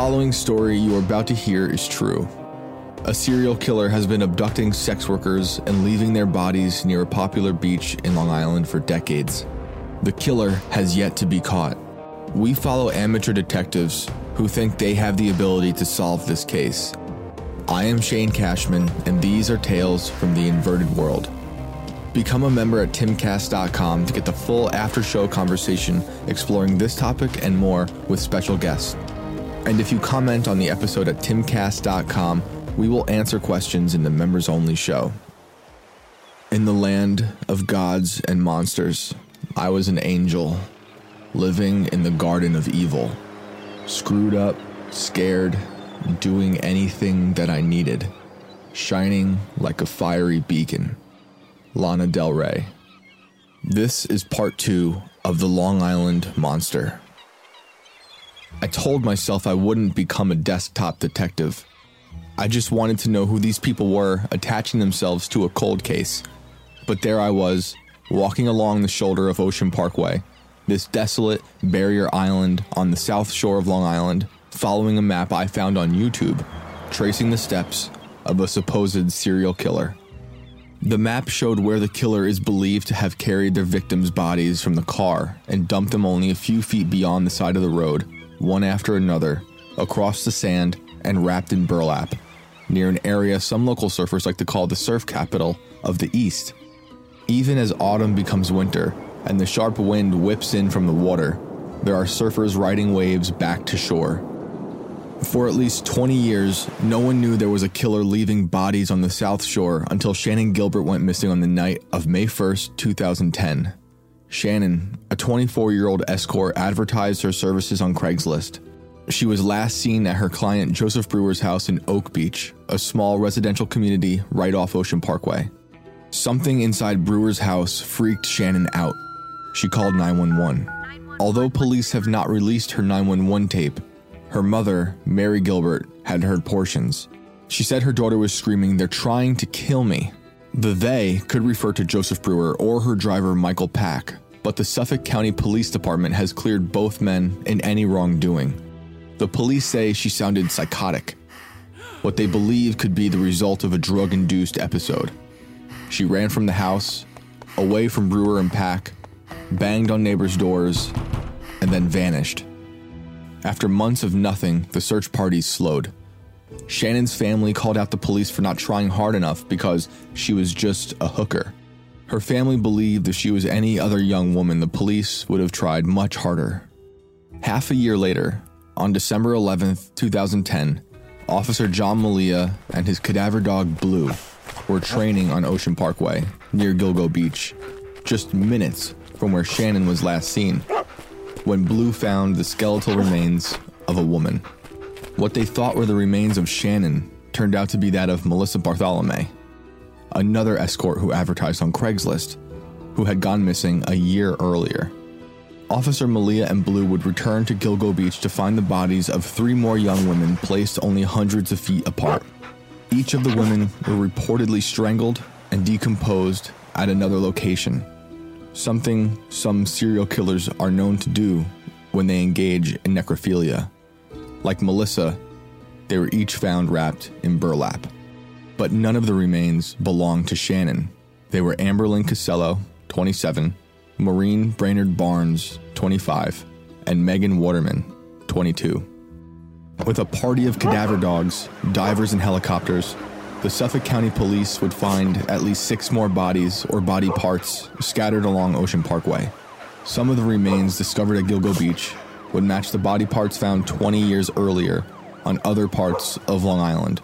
Following story you are about to hear is true. A serial killer has been abducting sex workers and leaving their bodies near a popular beach in Long Island for decades. The killer has yet to be caught. We follow amateur detectives who think they have the ability to solve this case. I am Shane Cashman, and these are tales from the inverted world. Become a member at timcast.com to get the full after show conversation exploring this topic and more with special guests. And if you comment on the episode at timcast.com, we will answer questions in the members only show. In the land of gods and monsters, I was an angel living in the garden of evil, screwed up, scared, doing anything that I needed, shining like a fiery beacon. Lana Del Rey. This is part two of The Long Island Monster. I told myself I wouldn't become a desktop detective. I just wanted to know who these people were attaching themselves to a cold case. But there I was, walking along the shoulder of Ocean Parkway, this desolate barrier island on the south shore of Long Island, following a map I found on YouTube, tracing the steps of a supposed serial killer. The map showed where the killer is believed to have carried their victims' bodies from the car and dumped them only a few feet beyond the side of the road, one after another, across the sand and wrapped in burlap, near an area some local surfers like to call the surf capital of the East. Even as autumn becomes winter and the sharp wind whips in from the water, there are surfers riding waves back to shore. For at least 20 years, no one knew there was a killer leaving bodies on the South Shore until Shannan Gilbert went missing on the night of May 1st, 2010. Shannan, a 24 year old escort, advertised her services on Craigslist. She was last seen at her client Joseph Brewer's house in Oak Beach, a small residential community right off Ocean Parkway. Something inside Brewer's house freaked Shannan out. She called 911. Although police have not released her 911 tape, her mother, Mary Gilbert, had heard portions. She said her daughter was screaming, They're trying to kill me. The they could refer to Joseph Brewer or her driver, Michael Pak, but the Suffolk County Police Department has cleared both men in any wrongdoing. The police say she sounded psychotic, what they believe could be the result of a drug induced episode. She ran from the house, away from Brewer and Pak, banged on neighbors' doors, and then vanished. After months of nothing, the search parties slowed. Shannan's family called out the police for not trying hard enough because she was just a hooker. Her family believed if she was any other young woman, the police would have tried much harder. Half a year later, on December 11, 2010, Officer John Mallia and his cadaver dog Blue were training on Ocean Parkway near Gilgo Beach, just minutes from where Shannan was last seen, when Blue found the skeletal remains of a woman. What they thought were the remains of Shannan turned out to be that of Melissa Barthelemy, another escort who advertised on Craigslist, who had gone missing a year earlier. Officer Mallia and Blue would return to Gilgo Beach to find the bodies of three more young women placed only hundreds of feet apart. Each of the women were reportedly strangled and decomposed at another location, something some serial killers are known to do when they engage in necrophilia. Like Melissa, they were each found wrapped in burlap. But none of the remains belonged to Shannan. They were Amberlynn Costello, 27, Maureen Brainard Barnes, 25, and Megan Waterman, 22. With a party of cadaver dogs, divers, and helicopters, the Suffolk County Police would find at least six more bodies or body parts scattered along Ocean Parkway. Some of the remains discovered at Gilgo Beach would match the body parts found 20 years earlier on other parts of Long Island.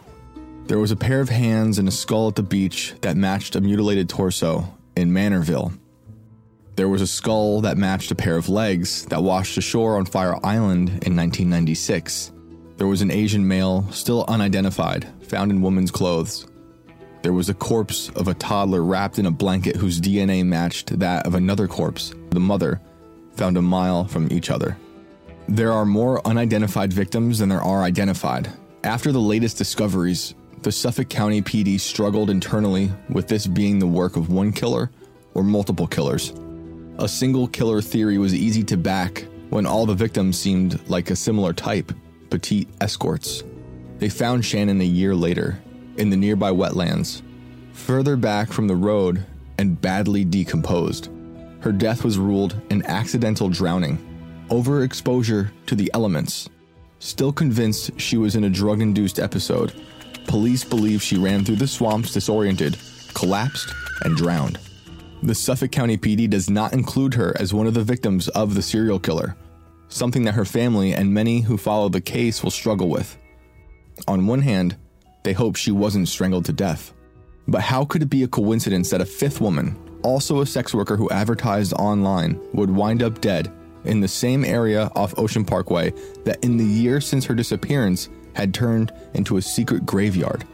There was a pair of hands and a skull at the beach that matched a mutilated torso in Manorville. There was a skull that matched a pair of legs that washed ashore on Fire Island in 1996. There was an Asian male, still unidentified, found in woman's clothes. There was a corpse of a toddler wrapped in a blanket whose DNA matched that of another corpse, the mother, found a mile from each other. There are more unidentified victims than there are identified. After the latest discoveries, the Suffolk County PD struggled internally with this being the work of one killer or multiple killers. A single killer theory was easy to back when all the victims seemed like a similar type petite escorts. They found Shannan a year later in the nearby wetlands, further back from the road and badly decomposed. Her death was ruled an accidental drowning, overexposure to the elements. Still convinced she was in a drug induced episode, police believe she ran through the swamps disoriented, collapsed, and drowned. The Suffolk County PD does not include her as one of the victims of the serial killer, something that her family and many who follow the case will struggle with. On one hand, they hope she wasn't strangled to death. But how could it be a coincidence that a fifth woman, also a sex worker who advertised online, would wind up dead in the same area off Ocean Parkway that in the year since her disappearance had turned into a secret graveyard?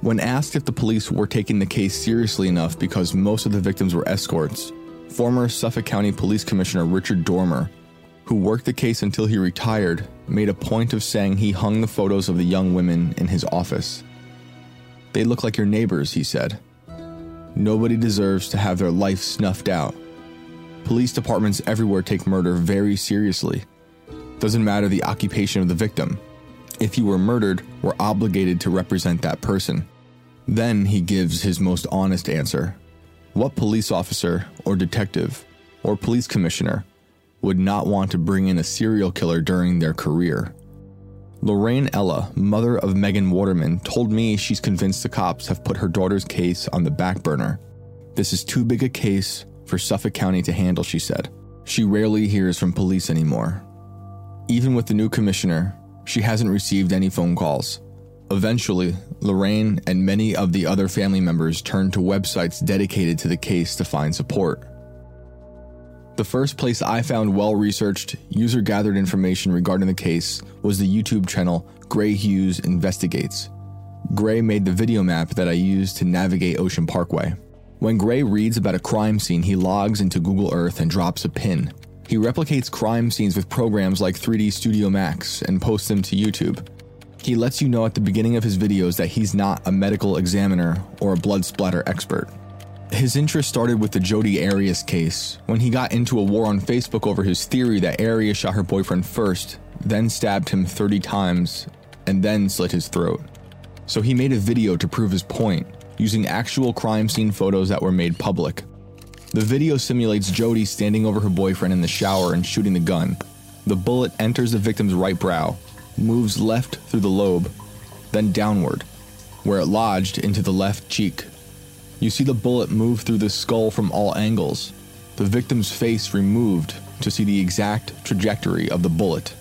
When asked if the police were taking the case seriously enough because most of the victims were escorts, former Suffolk County Police Commissioner Richard Dormer who worked the case until he retired, made a point of saying he hung the photos of the young women in his office. They look like your neighbors, he said. Nobody deserves to have their life snuffed out. Police departments everywhere take murder very seriously. Doesn't matter the occupation of the victim. If you were murdered, we're obligated to represent that person. Then he gives his most honest answer. What police officer, or detective, or police commissioner would not want to bring in a serial killer during their career. Lorraine Ela, mother of Megan Waterman, told me she's convinced the cops have put her daughter's case on the back burner. This is too big a case for Suffolk County to handle, she said. She rarely hears from police anymore. Even with the new commissioner, she hasn't received any phone calls. Eventually, Lorraine and many of the other family members turned to websites dedicated to the case to find support. The first place I found well researched, user gathered information regarding the case was the YouTube channel Gray Hughes Investigates. Gray made the video map that I used to navigate Ocean Parkway. When Gray reads about a crime scene, he logs into Google Earth and drops a pin. He replicates crime scenes with programs like 3D Studio Max and posts them to YouTube. He lets you know at the beginning of his videos that he's not a medical examiner or a blood splatter expert. His interest started with the Jodi Arias case, when he got into a war on Facebook over his theory that Arias shot her boyfriend first, then stabbed him 30 times, and then slit his throat. So he made a video to prove his point, using actual crime scene photos that were made public. The video simulates Jodi standing over her boyfriend in the shower and shooting the gun. The bullet enters the victim's right brow, moves left through the lobe, then downward, where it lodged into the left cheek. You see the bullet move through the skull from all angles, the victim's face removed to see the exact trajectory of the bullet.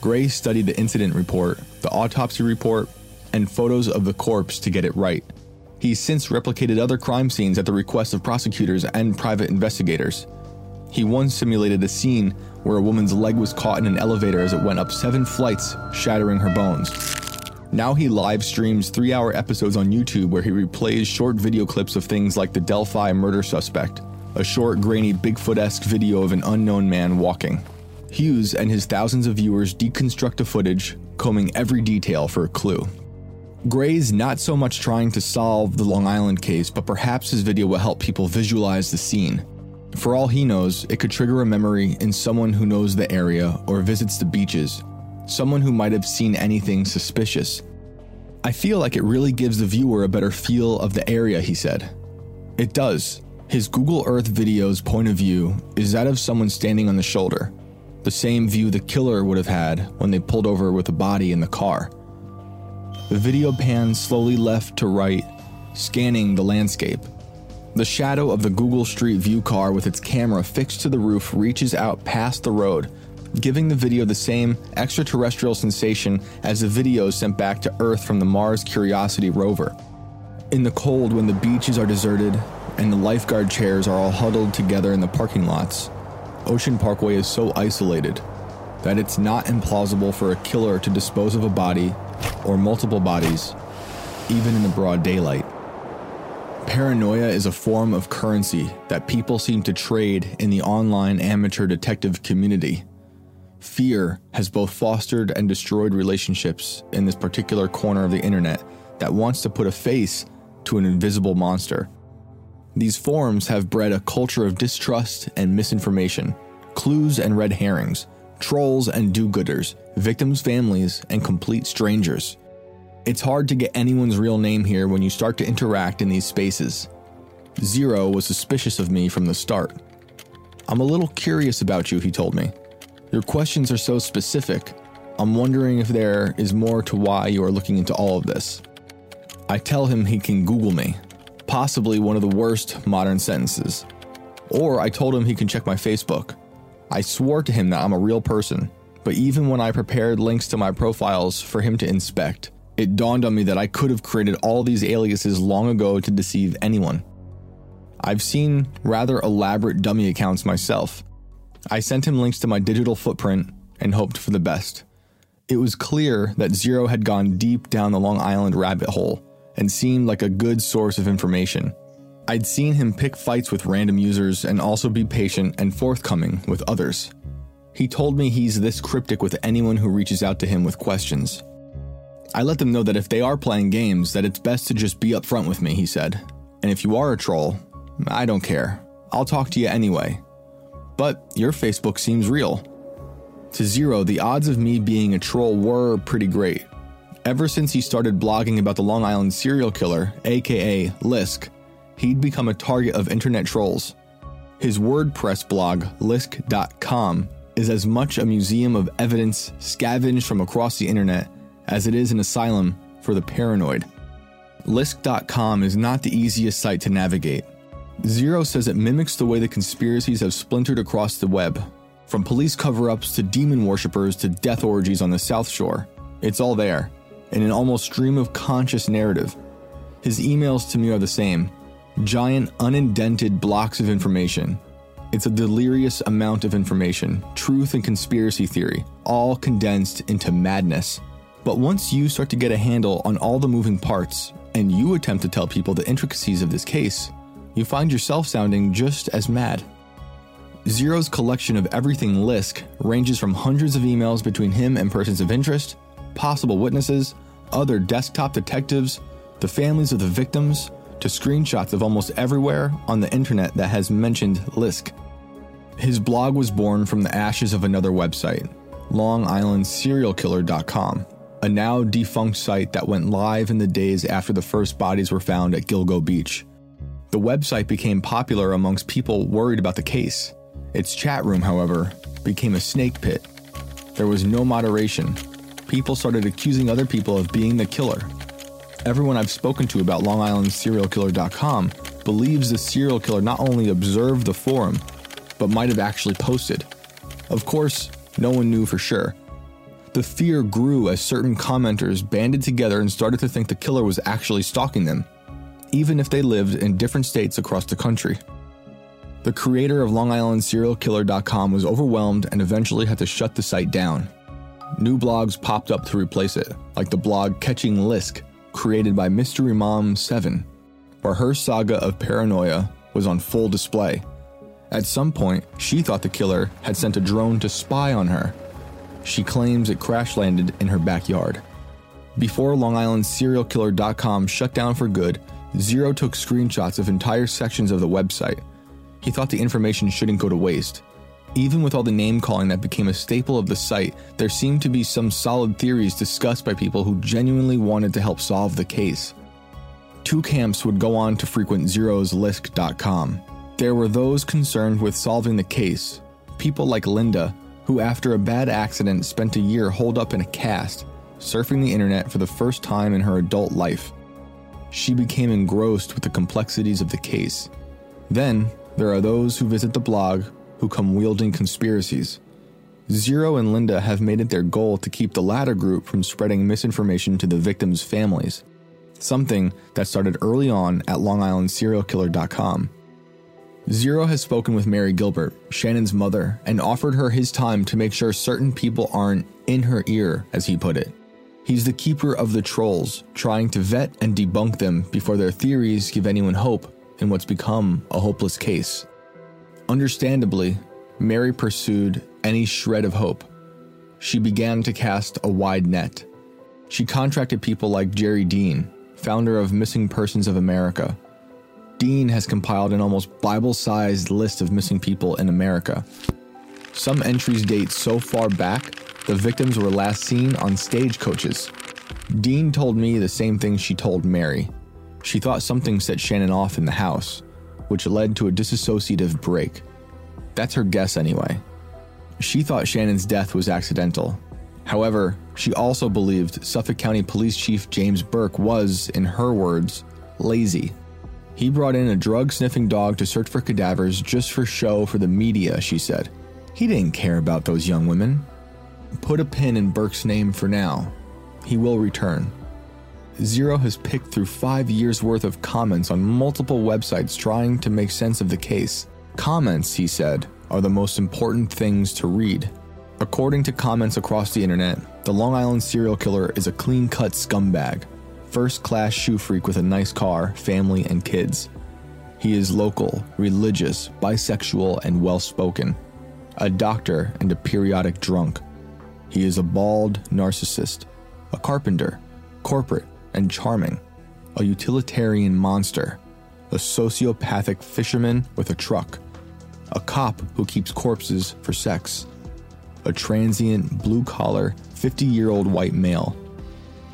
Gray studied the incident report, the autopsy report, and photos of the corpse to get it right. He's since replicated other crime scenes at the request of prosecutors and private investigators. He once simulated a scene where a woman's leg was caught in an elevator as it went up seven flights, shattering her bones. Now he live streams three hour episodes on YouTube where he replays short video clips of things like the Delphi murder suspect, a short, grainy, Bigfoot esque video of an unknown man walking. Hughes and his thousands of viewers deconstruct the footage, combing every detail for a clue. Gray's not so much trying to solve the Long Island case, but perhaps his video will help people visualize the scene. For all he knows, it could trigger a memory in someone who knows the area or visits the beaches, someone who might have seen anything suspicious. I feel like it really gives the viewer a better feel of the area, he said. It does. His Google Earth video's point of view is that of someone standing on the shoulder, the same view the killer would have had when they pulled over with a body in the car. The video pans slowly left to right, scanning the landscape. The shadow of the Google Street View car with its camera fixed to the roof reaches out past the road giving the video the same extraterrestrial sensation as the videos sent back to Earth from the Mars Curiosity rover. In the cold, when the beaches are deserted and the lifeguard chairs are all huddled together in the parking lots, Ocean Parkway is so isolated that it's not implausible for a killer to dispose of a body or multiple bodies, even in the broad daylight. Paranoia is a form of currency that people seem to trade in the online amateur detective community. Fear has both fostered and destroyed relationships in this particular corner of the internet that wants to put a face to an invisible monster. These forums have bred a culture of distrust and misinformation, clues and red herrings, trolls and do gooders, victims' families, and complete strangers. It's hard to get anyone's real name here when you start to interact in these spaces. Zero was suspicious of me from the start. I'm a little curious about you, he told me. Your questions are so specific. I'm wondering if there is more to why you are looking into all of this. I tell him he can Google me, possibly one of the worst modern sentences. Or I told him he can check my Facebook. I swore to him that I'm a real person, but even when I prepared links to my profiles for him to inspect, it dawned on me that I could have created all these aliases long ago to deceive anyone. I've seen rather elaborate dummy accounts myself. I sent him links to my digital footprint and hoped for the best. It was clear that Zero had gone deep down the Long Island rabbit hole and seemed like a good source of information. I'd seen him pick fights with random users and also be patient and forthcoming with others. He told me he's this cryptic with anyone who reaches out to him with questions. I let them know that if they are playing games, that it's best to just be upfront with me, he said. And if you are a troll, I don't care. I'll talk to you anyway. But your Facebook seems real. To zero, the odds of me being a troll were pretty great. Ever since he started blogging about the Long Island serial killer, aka Lisk, he'd become a target of internet trolls. His WordPress blog, lisk.com, is as much a museum of evidence scavenged from across the internet as it is an asylum for the paranoid. Lisk.com is not the easiest site to navigate. Zero says it mimics the way the conspiracies have splintered across the web, from police cover ups to demon worshippers to death orgies on the South Shore. It's all there in an almost stream of conscious narrative. His emails to me are the same giant, unindented blocks of information. It's a delirious amount of information, truth and conspiracy theory, all condensed into madness. But once you start to get a handle on all the moving parts, and you attempt to tell people the intricacies of this case, you find yourself sounding just as mad. Zero's collection of everything Lisk ranges from hundreds of emails between him and persons of interest possible witnesses, other desktop detectives, the families of the victims, to screenshots of almost everywhere on the internet that has mentioned Lisk. His blog was born from the ashes of another website, LongIslandSerialKiller.com, a now defunct site that went live in the days after the first bodies were found at Gilgo Beach. The website became popular amongst people worried about the case. Its chat room, however, became a snake pit. There was no moderation, people started accusing other people of being the killer. Everyone I've spoken to about Long Island believes the serial killer not only observed the forum, but might have actually posted. Of course, no one knew for sure. The fear grew as certain commenters banded together and started to think the killer was actually stalking them, even if they lived in different states across the country. The creator of Long Island SerialKiller.com was overwhelmed and eventually had to shut the site down. New blogs popped up to replace it, like the blog Catching Lisk, created by Mystery Mom 7, where her saga of paranoia was on full display. At some point, she thought the killer had sent a drone to spy on her. She claims it crash landed in her backyard. Before Long Island SerialKiller.com shut down for good, Zero took screenshots of entire sections of the website. He thought the information shouldn't go to waste. Even with all the name calling that became a staple of the site, there seemed to be some solid theories discussed by people who genuinely wanted to help solve the case. Two camps would go on to frequent Zero's Lisk.com. There were those concerned with solving the case, people like Linda, who after a bad accident spent a year holed up in a cast, surfing the internet for the first time in her adult life. She became engrossed with the complexities of the case. Then, there are those who visit the blog who come wielding conspiracies. Zero and Linda have made it their goal to keep the latter group from spreading misinformation to the victims' families, something that started early on at LongIslandSerialKiller.com. Zero has spoken with Mary Gilbert, Shannan's mother, and offered her his time to make sure certain people aren't in her ear, as he put it. He's the keeper of the trolls, trying to vet and debunk them before their theories give anyone hope in what's become a hopeless case. Understandably, Mary pursued any shred of hope. She began to cast a wide net. She contracted people like Jerry Dean, founder of Missing Persons of America. Dean has compiled an almost Bible sized list of missing people in America. Some entries date so far back, the victims were last seen on stagecoaches. Dean told me the same thing she told Mary. She thought something set Shannan off in the house, which led to a dissociative break. That's her guess, anyway. She thought Shannan's death was accidental. However, she also believed Suffolk County Police Chief James Burke was, in her words, lazy. He brought in a drug sniffing dog to search for cadavers just for show for the media, she said. He didn't care about those young women. Put a pin in Burke's name for now. He will return. Zero has picked through five years' worth of comments on multiple websites trying to make sense of the case. Comments, he said, are the most important things to read. According to comments across the internet, the Long Island serial killer is a clean cut scumbag, first class shoe freak with a nice car, family, and kids. He is local, religious, bisexual, and well spoken, a doctor and a periodic drunk. He is a bald narcissist, a carpenter, corporate, and charming, a utilitarian monster, a sociopathic fisherman with a truck, a cop who keeps corpses for sex, a transient blue collar 50 year old white male,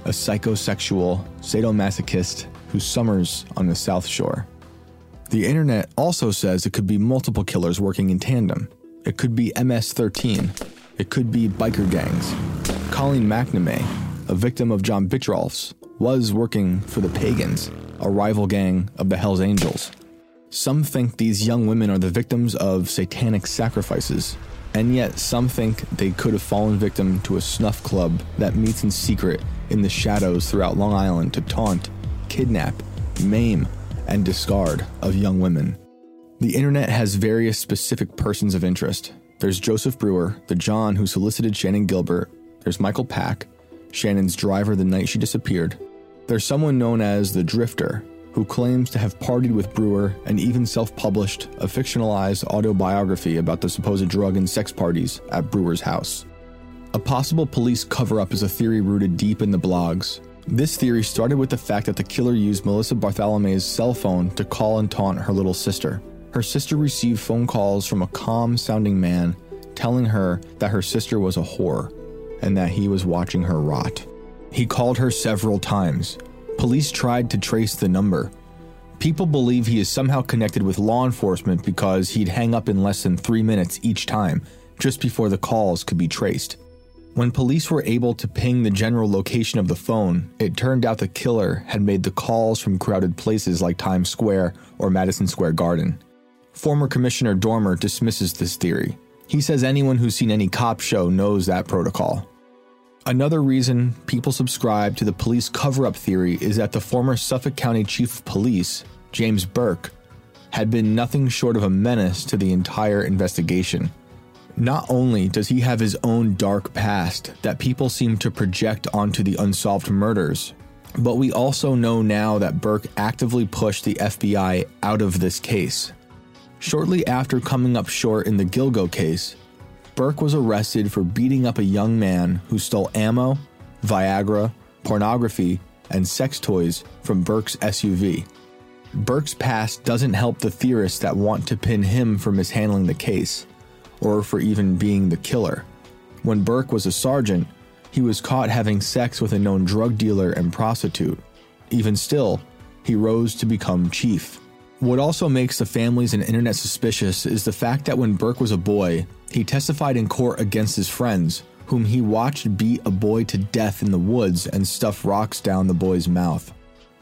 a psychosexual sadomasochist who summers on the South Shore. The internet also says it could be multiple killers working in tandem. It could be MS 13. It could be biker gangs. Colleen McNamee, a victim of John Bittrolff's, was working for the Pagans, a rival gang of the Hells Angels. Some think these young women are the victims of satanic sacrifices, and yet some think they could have fallen victim to a snuff club that meets in secret in the shadows throughout Long Island to taunt, kidnap, maim, and discard of young women. The internet has various specific persons of interest. There's Joseph Brewer, the John who solicited Shannan Gilbert. There's Michael Pak, Shannan's driver the night she disappeared. There's someone known as the Drifter, who claims to have partied with Brewer and even self published a fictionalized autobiography about the supposed drug and sex parties at Brewer's house. A possible police cover up is a theory rooted deep in the blogs. This theory started with the fact that the killer used Melissa Barthelemy's cell phone to call and taunt her little sister. Her sister received phone calls from a calm sounding man telling her that her sister was a whore and that he was watching her rot. He called her several times. Police tried to trace the number. People believe he is somehow connected with law enforcement because he'd hang up in less than three minutes each time, just before the calls could be traced. When police were able to ping the general location of the phone, it turned out the killer had made the calls from crowded places like Times Square or Madison Square Garden. Former Commissioner Dormer dismisses this theory. He says anyone who's seen any cop show knows that protocol. Another reason people subscribe to the police cover up theory is that the former Suffolk County Chief of Police, James Burke, had been nothing short of a menace to the entire investigation. Not only does he have his own dark past that people seem to project onto the unsolved murders, but we also know now that Burke actively pushed the FBI out of this case. Shortly after coming up short in the Gilgo case, Burke was arrested for beating up a young man who stole ammo, Viagra, pornography, and sex toys from Burke's SUV. Burke's past doesn't help the theorists that want to pin him for mishandling the case, or for even being the killer. When Burke was a sergeant, he was caught having sex with a known drug dealer and prostitute. Even still, he rose to become chief. What also makes the families and internet suspicious is the fact that when Burke was a boy, he testified in court against his friends, whom he watched beat a boy to death in the woods and stuff rocks down the boy's mouth.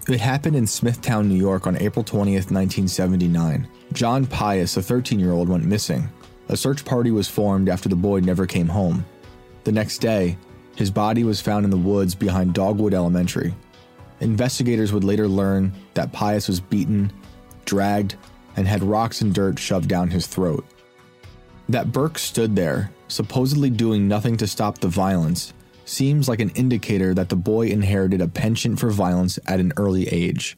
It happened in Smithtown, New York on April 20th, 1979. John Pius, a 13 year old, went missing. A search party was formed after the boy never came home. The next day, his body was found in the woods behind Dogwood Elementary. Investigators would later learn that Pius was beaten, dragged, and had rocks and dirt shoved down his throat. That Burke stood there, supposedly doing nothing to stop the violence, seems like an indicator that the boy inherited a penchant for violence at an early age.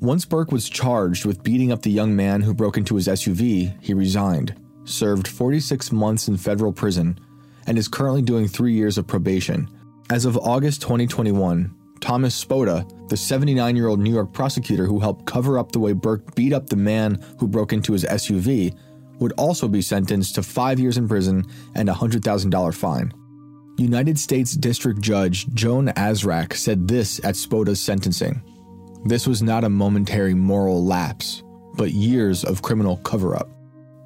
Once Burke was charged with beating up the young man who broke into his SUV, he resigned, served 46 months in federal prison, and is currently doing three years of probation. As of August 2021, Thomas Spota, the 79 year old New York prosecutor who helped cover up the way Burke beat up the man who broke into his SUV, would also be sentenced to five years in prison and a $100,000 fine. United States District Judge Joan Azrack said this at Spota's sentencing This was not a momentary moral lapse, but years of criminal cover up.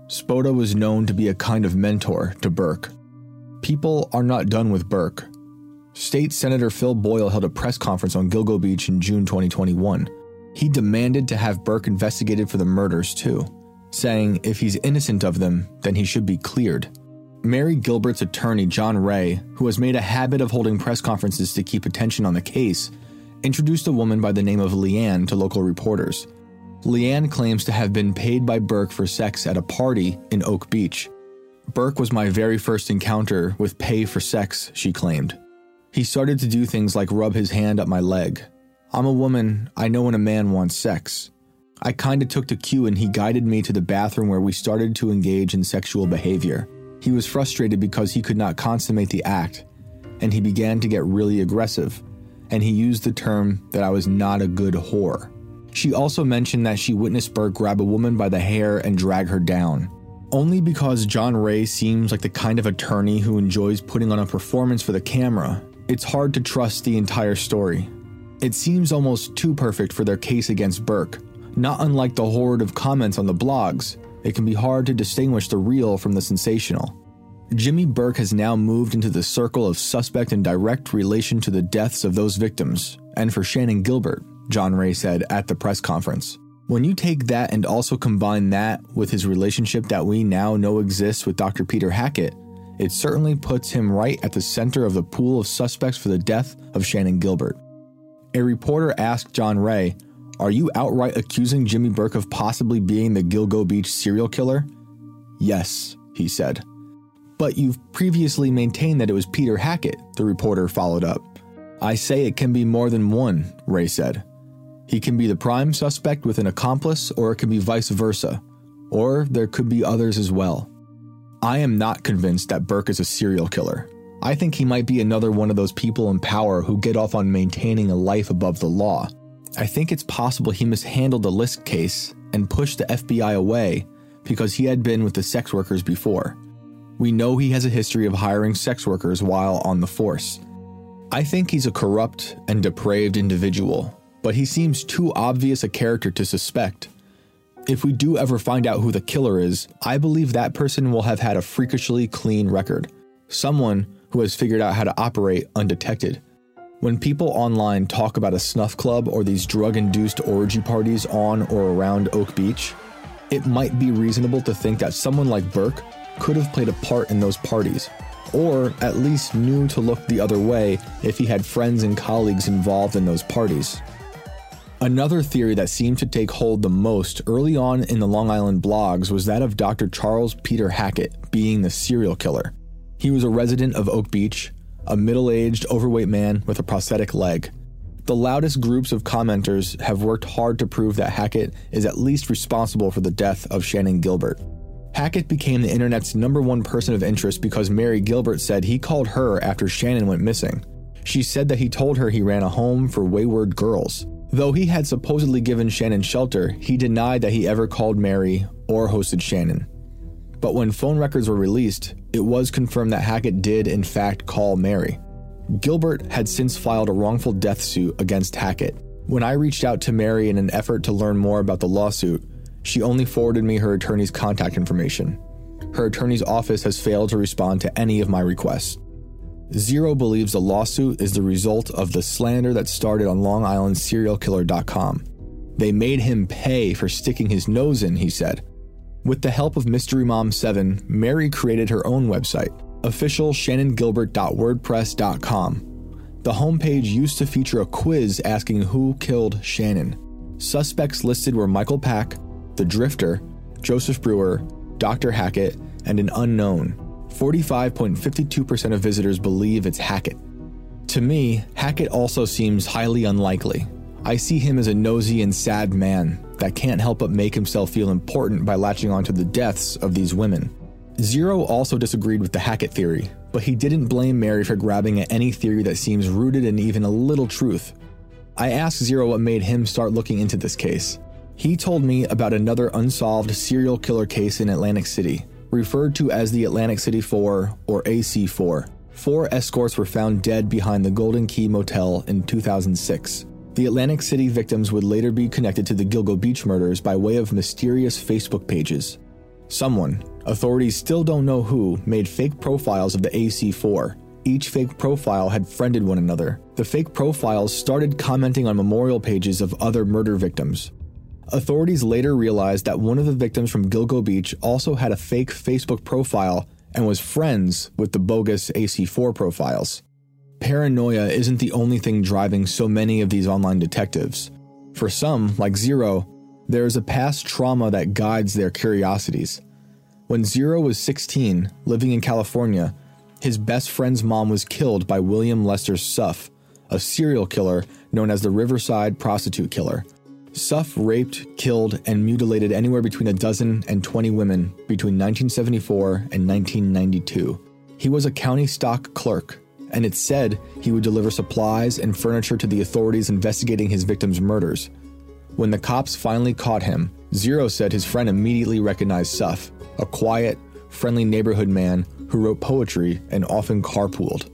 Spota was known to be a kind of mentor to Burke. People are not done with Burke. State Senator Phil Boyle held a press conference on Gilgo Beach in June 2021. He demanded to have Burke investigated for the murders, too, saying if he's innocent of them, then he should be cleared. Mary Gilbert's attorney, John Ray, who has made a habit of holding press conferences to keep attention on the case, introduced a woman by the name of Leanne to local reporters. Leanne claims to have been paid by Burke for sex at a party in Oak Beach. Burke was my very first encounter with pay for sex, she claimed. He started to do things like rub his hand up my leg. I'm a woman, I know when a man wants sex. I kinda took to cue and he guided me to the bathroom where we started to engage in sexual behavior. He was frustrated because he could not consummate the act, and he began to get really aggressive, and he used the term that I was not a good whore. She also mentioned that she witnessed Burke grab a woman by the hair and drag her down. Only because John Ray seems like the kind of attorney who enjoys putting on a performance for the camera, it's hard to trust the entire story. It seems almost too perfect for their case against Burke. Not unlike the horde of comments on the blogs, it can be hard to distinguish the real from the sensational. Jimmy Burke has now moved into the circle of suspect in direct relation to the deaths of those victims, and for Shannan Gilbert, John Ray said at the press conference. When you take that and also combine that with his relationship that we now know exists with Dr. Peter Hackett, it certainly puts him right at the center of the pool of suspects for the death of Shannan Gilbert. A reporter asked John Ray, Are you outright accusing Jimmy Burke of possibly being the Gilgo Beach serial killer? Yes, he said. But you've previously maintained that it was Peter Hackett, the reporter followed up. I say it can be more than one, Ray said. He can be the prime suspect with an accomplice, or it can be vice versa. Or there could be others as well. I am not convinced that Burke is a serial killer. I think he might be another one of those people in power who get off on maintaining a life above the law. I think it's possible he mishandled the Lisk case and pushed the FBI away because he had been with the sex workers before. We know he has a history of hiring sex workers while on the force. I think he's a corrupt and depraved individual, but he seems too obvious a character to suspect. If we do ever find out who the killer is, I believe that person will have had a freakishly clean record. Someone who has figured out how to operate undetected. When people online talk about a snuff club or these drug induced orgy parties on or around Oak Beach, it might be reasonable to think that someone like Burke could have played a part in those parties, or at least knew to look the other way if he had friends and colleagues involved in those parties. Another theory that seemed to take hold the most early on in the Long Island blogs was that of Dr. Charles Peter Hackett being the serial killer. He was a resident of Oak Beach, a middle aged, overweight man with a prosthetic leg. The loudest groups of commenters have worked hard to prove that Hackett is at least responsible for the death of Shannan Gilbert. Hackett became the internet's number one person of interest because Mary Gilbert said he called her after Shannan went missing. She said that he told her he ran a home for wayward girls. Though he had supposedly given Shannan shelter, he denied that he ever called Mary or hosted Shannan. But when phone records were released, it was confirmed that Hackett did, in fact, call Mary. Gilbert had since filed a wrongful death suit against Hackett. When I reached out to Mary in an effort to learn more about the lawsuit, she only forwarded me her attorney's contact information. Her attorney's office has failed to respond to any of my requests. Zero believes the lawsuit is the result of the slander that started on LongIslandSerialKiller.com. They made him pay for sticking his nose in, he said. With the help of Mystery Mom 7, Mary created her own website, officialshannongilbert.wordpress.com. The homepage used to feature a quiz asking who killed Shannan. Suspects listed were Michael Pak, the Drifter, Joseph Brewer, Dr. Hackett, and an unknown. 45.52% of visitors believe it's Hackett. To me, Hackett also seems highly unlikely. I see him as a nosy and sad man that can't help but make himself feel important by latching onto the deaths of these women. Zero also disagreed with the Hackett theory, but he didn't blame Mary for grabbing at any theory that seems rooted in even a little truth. I asked Zero what made him start looking into this case. He told me about another unsolved serial killer case in Atlantic City, referred to as the Atlantic City 4 or AC4. Four escorts were found dead behind the Golden Key Motel in 2006. The Atlantic City victims would later be connected to the Gilgo Beach murders by way of mysterious Facebook pages. Someone, authorities still don't know who, made fake profiles of the AC4. Each fake profile had friended one another. The fake profiles started commenting on memorial pages of other murder victims. Authorities later realized that one of the victims from Gilgo Beach also had a fake Facebook profile and was friends with the bogus AC4 profiles. Paranoia isn't the only thing driving so many of these online detectives. For some, like Zero, there is a past trauma that guides their curiosities. When Zero was 16, living in California, his best friend's mom was killed by William Lester Suff, a serial killer known as the Riverside Prostitute Killer. Suff raped, killed, and mutilated anywhere between a dozen and 20 women between 1974 and 1992. He was a county stock clerk and it said he would deliver supplies and furniture to the authorities investigating his victims' murders. When the cops finally caught him, Zero said his friend immediately recognized Suff, a quiet, friendly neighborhood man who wrote poetry and often carpooled.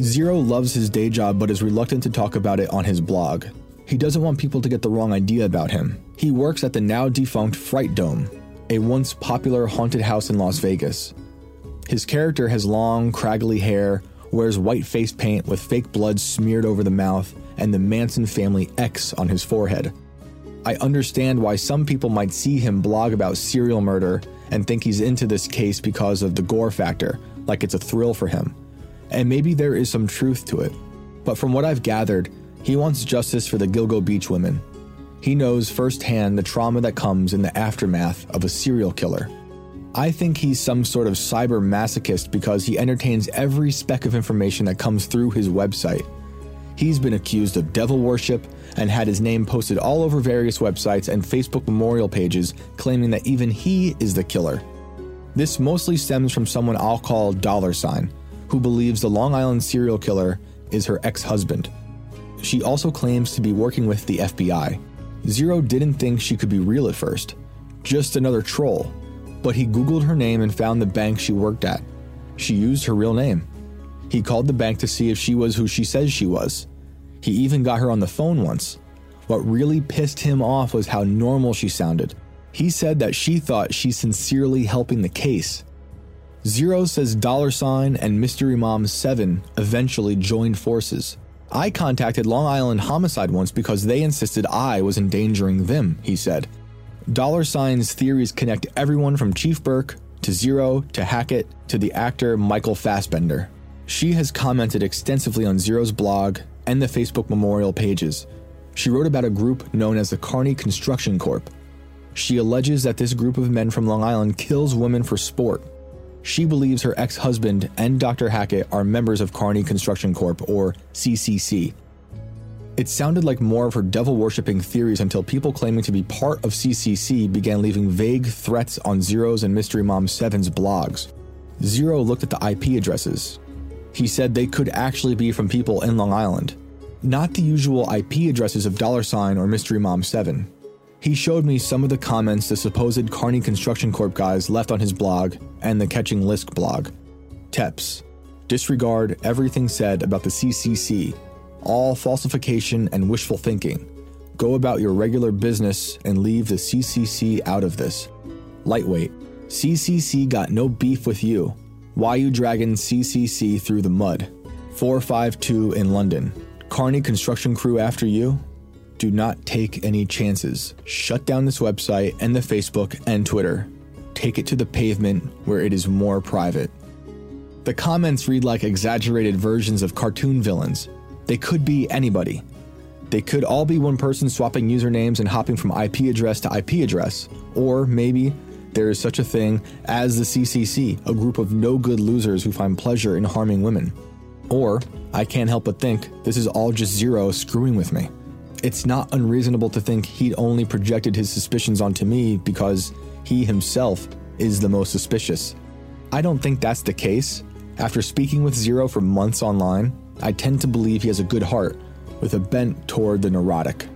Zero loves his day job but is reluctant to talk about it on his blog. He doesn't want people to get the wrong idea about him. He works at the now defunct Fright Dome, a once popular haunted house in Las Vegas. His character has long, craggly hair, wears white face paint with fake blood smeared over the mouth and the Manson family X on his forehead. I understand why some people might see him blog about serial murder and think he's into this case because of the gore factor, like it's a thrill for him. And maybe there is some truth to it. But from what I've gathered, he wants justice for the Gilgo Beach women. He knows firsthand the trauma that comes in the aftermath of a serial killer. I think he's some sort of cyber masochist because he entertains every speck of information that comes through his website. He's been accused of devil worship and had his name posted all over various websites and Facebook memorial pages claiming that even he is the killer. This mostly stems from someone I'll call Dollar Sign, who believes the Long Island serial killer is her ex husband. She also claims to be working with the FBI. Zero didn't think she could be real at first, just another troll but he Googled her name and found the bank she worked at. She used her real name. He called the bank to see if she was who she says she was. He even got her on the phone once. What really pissed him off was how normal she sounded. He said that she thought she's sincerely helping the case. Zero says Dollar Sign and Mystery Mom 7 eventually joined forces. I contacted Long Island Homicide once because they insisted I was endangering them, he said. Dollar Sign's theories connect everyone from Chief Burke to Zero to Hackett to the actor Michael Fassbender. She has commented extensively on Zero's blog and the Facebook memorial pages. She wrote about a group known as the Carney Construction Corp. She alleges that this group of men from Long Island kills women for sport. She believes her ex husband and Dr. Hackett are members of Carney Construction Corp, or CCC, it sounded like more of her devil worshipping theories until people claiming to be part of CCC began leaving vague threats on Zero's and Mystery Mom 7's blogs. Zero looked at the IP addresses. He said they could actually be from people in Long Island, not the usual IP addresses of Dollar Sign or Mystery Mom 7. He showed me some of the comments the supposed Carney Construction Corp guys left on his blog and the Catching Lisk blog. TEPS. Disregard everything said about the CCC all falsification and wishful thinking. Go about your regular business and leave the CCC out of this. Lightweight. CCC got no beef with you. Why you dragging CCC through the mud? 452 in London. Carney construction crew after you? Do not take any chances. Shut down this website and the Facebook and Twitter. take it to the pavement where it is more private. The comments read like exaggerated versions of cartoon villains. They could be anybody. They could all be one person swapping usernames and hopping from IP address to IP address. Or maybe there is such a thing as the CCC, a group of no good losers who find pleasure in harming women. Or, I can't help but think this is all just Zero screwing with me. It's not unreasonable to think he'd only projected his suspicions onto me because he himself is the most suspicious. I don't think that's the case. After speaking with Zero for months online, I tend to believe he has a good heart, with a bent toward the neurotic.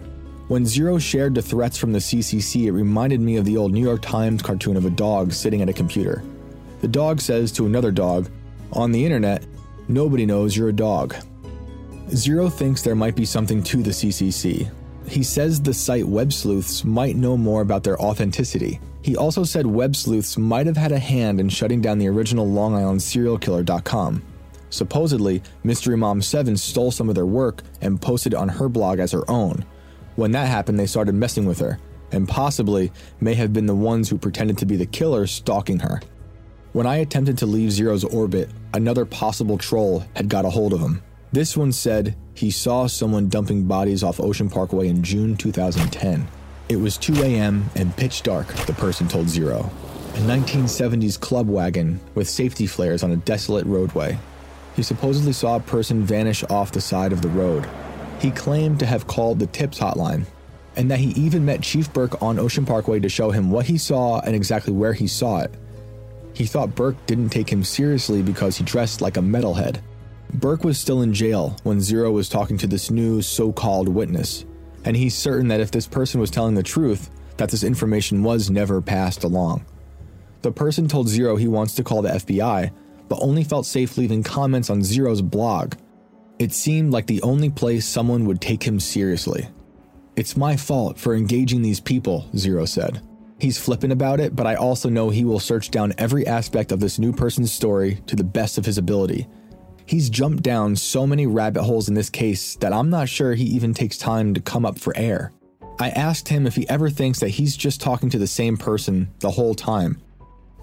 When Zero shared the threats from the CCC, it reminded me of the old New York Times cartoon of a dog sitting at a computer. The dog says to another dog, On the internet, nobody knows you're a dog. Zero thinks there might be something to the CCC. He says the site web sleuths might know more about their authenticity. He also said web sleuths might have had a hand in shutting down the original Long Island serial killer.com. Supposedly, Mystery Mom 7 stole some of their work and posted it on her blog as her own. When that happened, they started messing with her, and possibly may have been the ones who pretended to be the killer stalking her. When I attempted to leave Zero's orbit, another possible troll had got a hold of him. This one said he saw someone dumping bodies off Ocean Parkway in June 2010. It was 2 a.m. and pitch dark, the person told Zero. A 1970s club wagon with safety flares on a desolate roadway. He supposedly saw a person vanish off the side of the road. He claimed to have called the TIPS hotline, and that he even met Chief Burke on Ocean Parkway to show him what he saw and exactly where he saw it. He thought Burke didn't take him seriously because he dressed like a metalhead. Burke was still in jail when Zero was talking to this new so called witness, and he's certain that if this person was telling the truth, that this information was never passed along. The person told Zero he wants to call the FBI, but only felt safe leaving comments on Zero's blog. It seemed like the only place someone would take him seriously. It's my fault for engaging these people, Zero said. He's flippant about it, but I also know he will search down every aspect of this new person's story to the best of his ability. He's jumped down so many rabbit holes in this case that I'm not sure he even takes time to come up for air. I asked him if he ever thinks that he's just talking to the same person the whole time.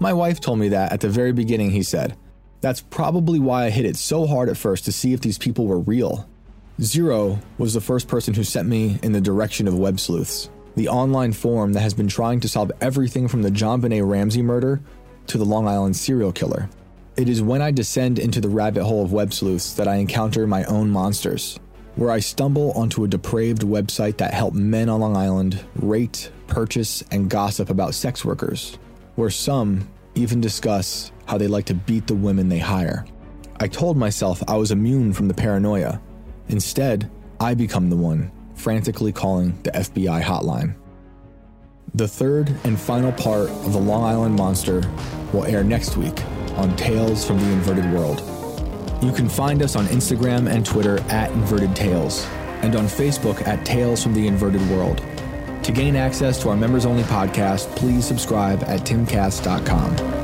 My wife told me that at the very beginning, he said. That's probably why I hit it so hard at first to see if these people were real. Zero was the first person who sent me in the direction of web sleuths, the online forum that has been trying to solve everything from the John JonBenét Ramsey murder to the Long Island serial killer. It is when I descend into the rabbit hole of web sleuths that I encounter my own monsters, where I stumble onto a depraved website that help men on Long Island rate, purchase, and gossip about sex workers, where some even discuss how they like to beat the women they hire. I told myself I was immune from the paranoia. Instead, I become the one frantically calling the FBI hotline. The third and final part of the Long Island Monster will air next week on Tales from the Inverted World. You can find us on Instagram and Twitter at Inverted Tales, and on Facebook at Tales from the Inverted World. To gain access to our members only podcast, please subscribe at timcast.com.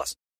plus.